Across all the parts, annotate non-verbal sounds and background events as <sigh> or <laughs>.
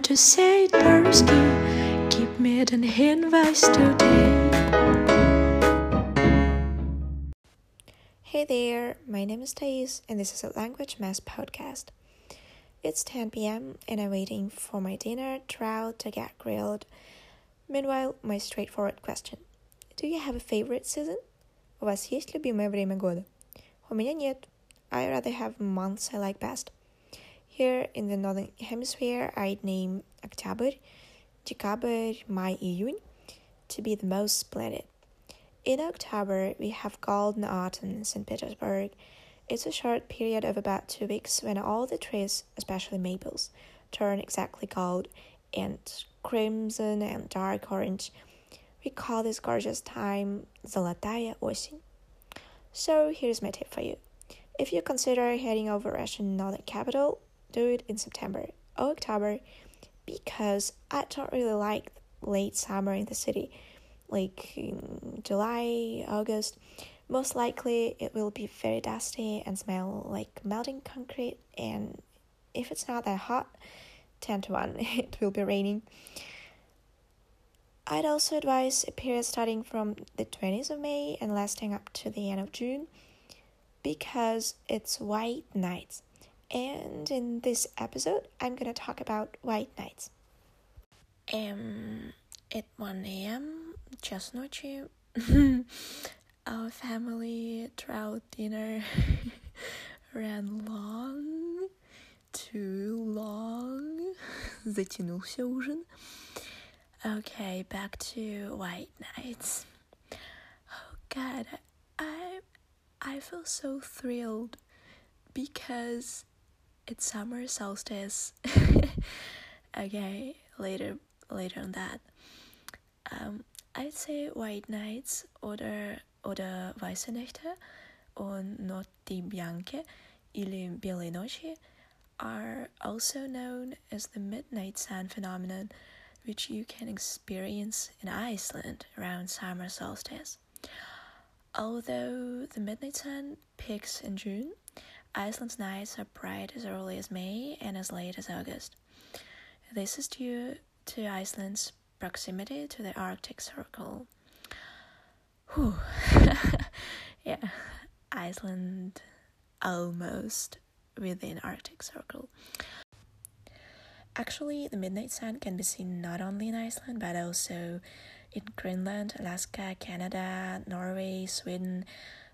to say Persky, gib mir den Hinweis today. Hey there, my name is Thais, and this is a Language Mess podcast. It's 10 p.m., and I'm waiting for my dinner trout to get grilled. Meanwhile, my straightforward question Do you have a favorite season? У вас есть любимое время года? У меня нет. I rather have months I like best. Here in the Northern Hemisphere, I'd name October, December, May, June to be the most splendid. In October, we have Golden Autumn in St. Petersburg. It's a short period of about two weeks when all the trees, especially maples, turn exactly gold and crimson and dark orange. We call this gorgeous time Zolotaya Осень. So here's my tip for you. If you consider heading over Russian northern capital, do it in September or October because I don't really like late summer in the city, like July, August. Most likely, it will be very dusty and smell like melting concrete. And if it's not that hot, 10 to 1, <laughs> it will be raining. I'd also advise a period starting from the 20th of May and lasting up to the end of June because it's white nights And in this episode, I'm gonna talk about white nights. Um, at 1 a.m., just ночи, <laughs> our family trout dinner <laughs> ran long, too long, <laughs> затянулся ужин. Okay, back to white nights. Oh God, I I feel so thrilled because it's summer solstice. <laughs> okay, later later on that. Um, I'd say white nights oder oder weiße Nächte und notti bianche или белые ночи are also known as the midnight sun phenomenon, which you can experience in Iceland around summer solstice. Although the midnight sun peaks in June, Iceland's nights are bright as early as May and as late as August. This is due to Iceland's proximity to the Arctic Circle. Whew. <laughs> yeah, Iceland almost within Arctic Circle. Actually, the midnight sun can be seen not only in Iceland but also in Greenland, Alaska, Canada, Norway, Sweden,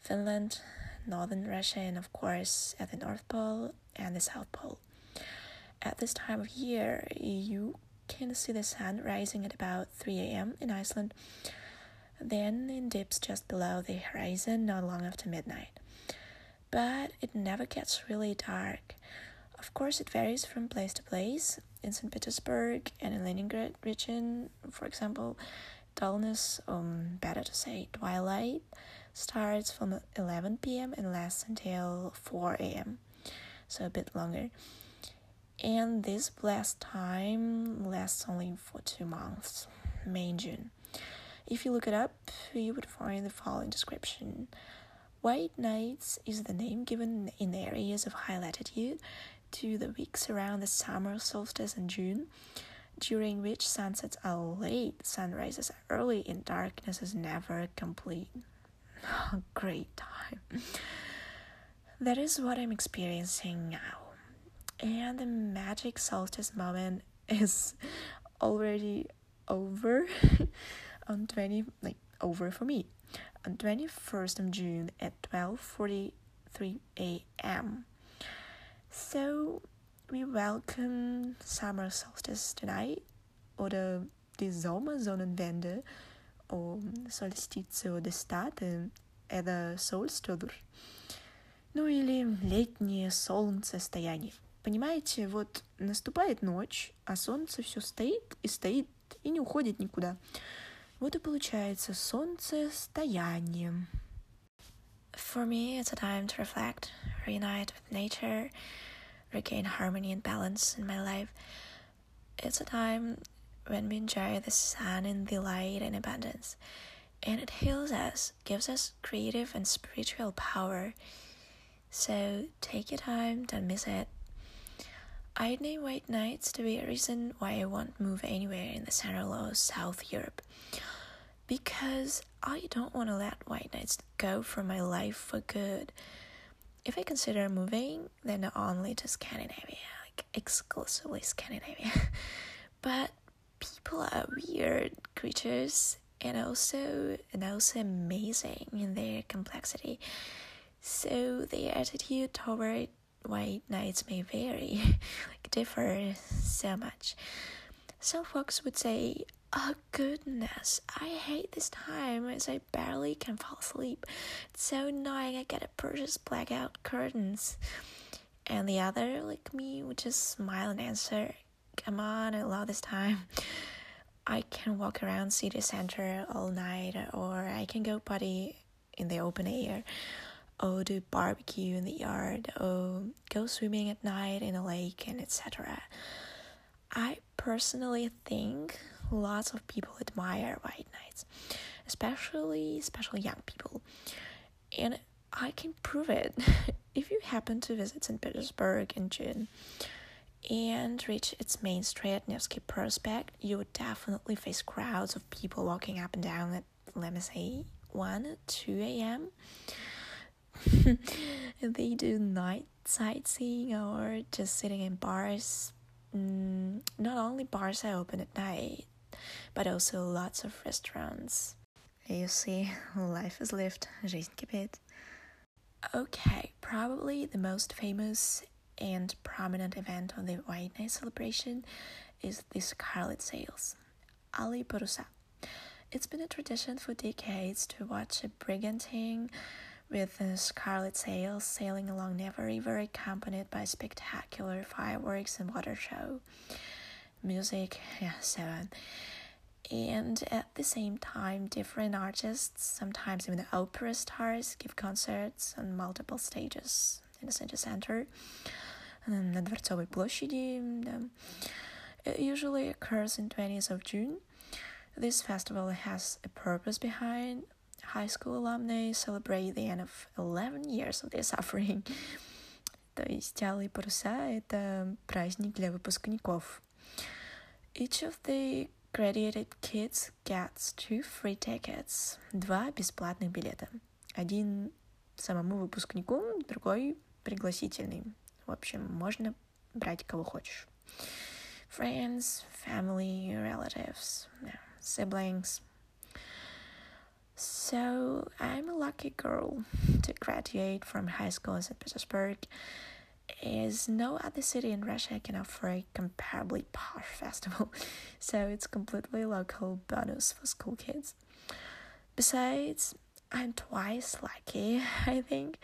Finland, northern Russia, and of course at the North Pole and the South Pole. At this time of year, you can see the sun rising at about 3 a.m. in Iceland, then it dips just below the horizon not long after midnight. But it never gets really dark. Of course, it varies from place to place. In St. Petersburg and in Leningrad region, for example, dullness, um, better to say twilight, starts from 11 p.m. and lasts until 4 a.m., so a bit longer. And this blessed time lasts only for two months, May and June. If you look it up, you would find the following description. White nights is the name given in areas of high latitude to the weeks around the summer solstice in June, during which sunsets are late, sunrises are early, and darkness is never complete. A <laughs> great time. That is what I'm experiencing now. And the magic solstice moment <laughs> is already over <laughs> on 20 like over for me on 21st of June at 12:43 a.m. So we welcome summer solstice tonight oder die Sommersonnenwende o um, solstizio d'estate um, это solstodr. Ну или летнее солнцестояние. Понимаете, вот наступает ночь, а солнце все стоит и стоит и не уходит никуда. Вот и получается солнцестояние. For me, it's a time to reflect, reunite with nature, regain harmony and balance in my life. It's a time when we enjoy the sun and the light and abundance, and it heals us, gives us creative and spiritual power. So take your time, don't miss it. I'd name white nights to be a reason why I won't move anywhere in the Central or South Europe. Because I don't want to let white nights go from my life for good. If I consider moving, then only to Scandinavia, like exclusively Scandinavia. <laughs> but people are weird creatures and also and also amazing in their complexity. So their attitude toward white nights may vary, <laughs> like differ so much. Some folks would say, Oh goodness, I hate this time as I barely can fall asleep. It's so annoying I gotta purchase blackout curtains. And the other, like me, would just smile and answer, Come on, I love this time. I can walk around city center all night, or I can go party in the open air, or do barbecue in the yard, or go swimming at night in a lake, and etc. I personally think lots of people admire white nights, especially especially young people, and I can prove it. <laughs> if you happen to visit St. Petersburg in June, and reach its main street, Nevsky Prospect, you would definitely face crowds of people walking up and down at, let me say, 1 2 a.m. <laughs> they do night sightseeing or just sitting in bars. Mm, not only bars are open at night, but also lots of restaurants. You see, life is lived, жизнь кипит. Okay, probably the most famous and prominent event on the White Night celebration is the Scarlet Sails, Alye Parusa. It's been a tradition for decades to watch a brigantine with the scarlet sails sailing along Neva River, accompanied by spectacular fireworks and water show, music, <laughs> yeah, so on. And at the same time, different artists, sometimes even opera stars, give concerts on multiple stages in the city center на Дворцовой площади. It usually occurs in 20th of June. This festival has a purpose behind. High school alumni celebrate the end of 11 years of their suffering. <laughs> То есть Алые паруса – это праздник для выпускников. Each of the graduated kids gets two free tickets, два бесплатных билета. Один самому выпускнику, другой пригласительный. В общем, можно брать кого хочешь. Friends, family, relatives, siblings. So I'm a lucky girl to graduate from high school in St. Petersburg. As no other city in Russia can offer a comparably posh festival, <laughs> so it's completely local bonus for school kids. Besides, I'm twice lucky, <laughs> I think,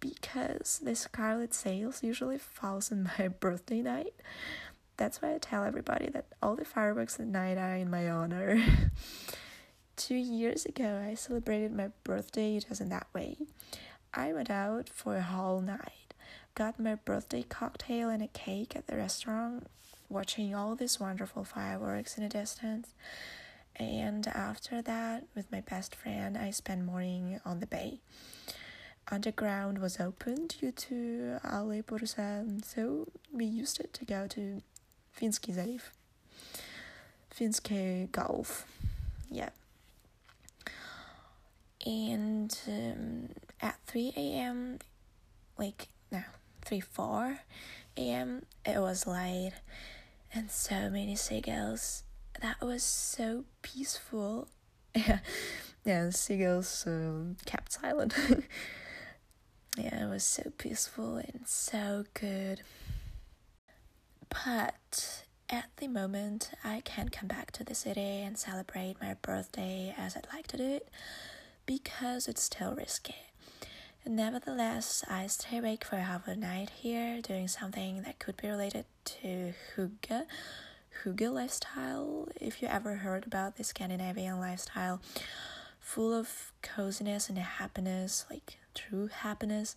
because the Scarlet Sails usually falls on my <laughs> birthday night. That's why I tell everybody that all the fireworks at night are in my honor. <laughs> Two years ago, I celebrated my birthday just in that way. I went out for a whole night, got my birthday cocktail and a cake at the restaurant, watching all these wonderful fireworks in the distance. And after that, with my best friend, I spent morning on the bay underground was open due to Alye Parusa, so we used it to go to Finsky Zaliv, Finsky Gulf. Yeah. And um, at 3 a.m., like, no, 3 4 a.m., it was light and so many seagulls. That was so peaceful. yeah, <laughs> yeah, seagulls um, kept silent. <laughs> It was so peaceful and so good. But at the moment, I can't come back to the city and celebrate my birthday as I'd like to do it because it's still risky. Nevertheless, I stay awake for half a night here doing something that could be related to hygge, hygge lifestyle. If you ever heard about the Scandinavian lifestyle, full of coziness and happiness, like true happiness,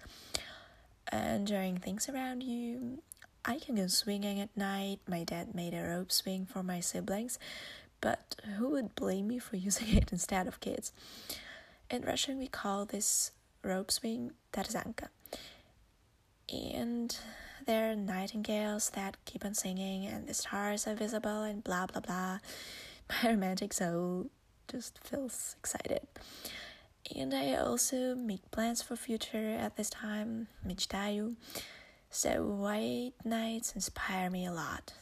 enjoying things around you. I can go swinging at night. My dad made a rope swing for my siblings, but who would blame me for <laughs> using it instead of kids? In Russian, we call this rope swing tarzanka. And there are nightingales that keep on singing, and the stars are visible, and blah blah blah. <laughs> My romantic soul just feels excited. And I also make plans for future at this time, мечтаю. So white nights inspire me a lot.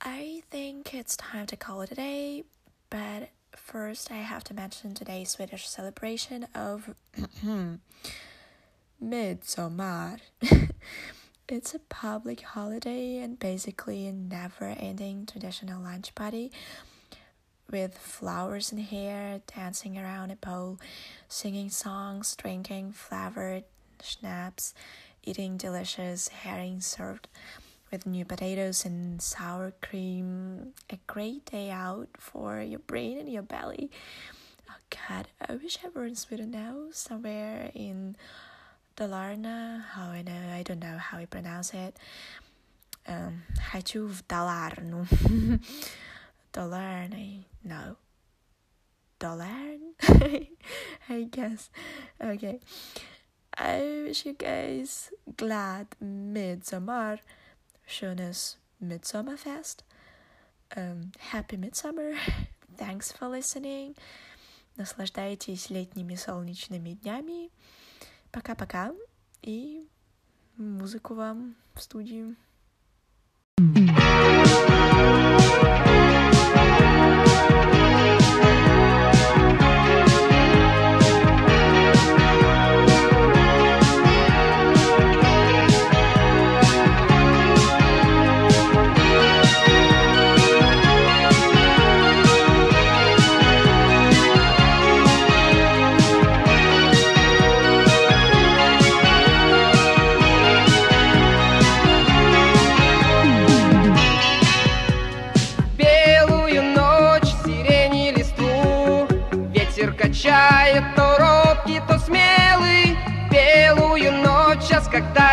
I think it's time to call it a day, but first I have to mention today's Swedish celebration of <clears throat> Midsummer. <laughs> it's a public holiday and basically a never ending traditional lunch party with flowers in hair, dancing around a bowl, singing songs, drinking flavored schnapps, eating delicious herring served with new potatoes and sour cream. A great day out for your brain and your belly. Oh God, I wish I were in Sweden now, somewhere in Dalarna. How oh, I know, I don't know how I pronounce it. Um, Dalarno. <laughs> Dalarna, no. Dalarn? I guess. Okay. I wish you guys glad midsummer schönes Midsommerfest. Um, happy Midsummer. Thanks for listening. Наслаждайтесь летними солнечными днями. Пока-пока. И музыку вам в студию. that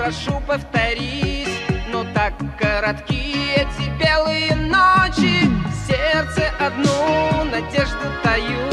прошу, повторись Но так коротки эти белые ночи. Сердце одну надежду таю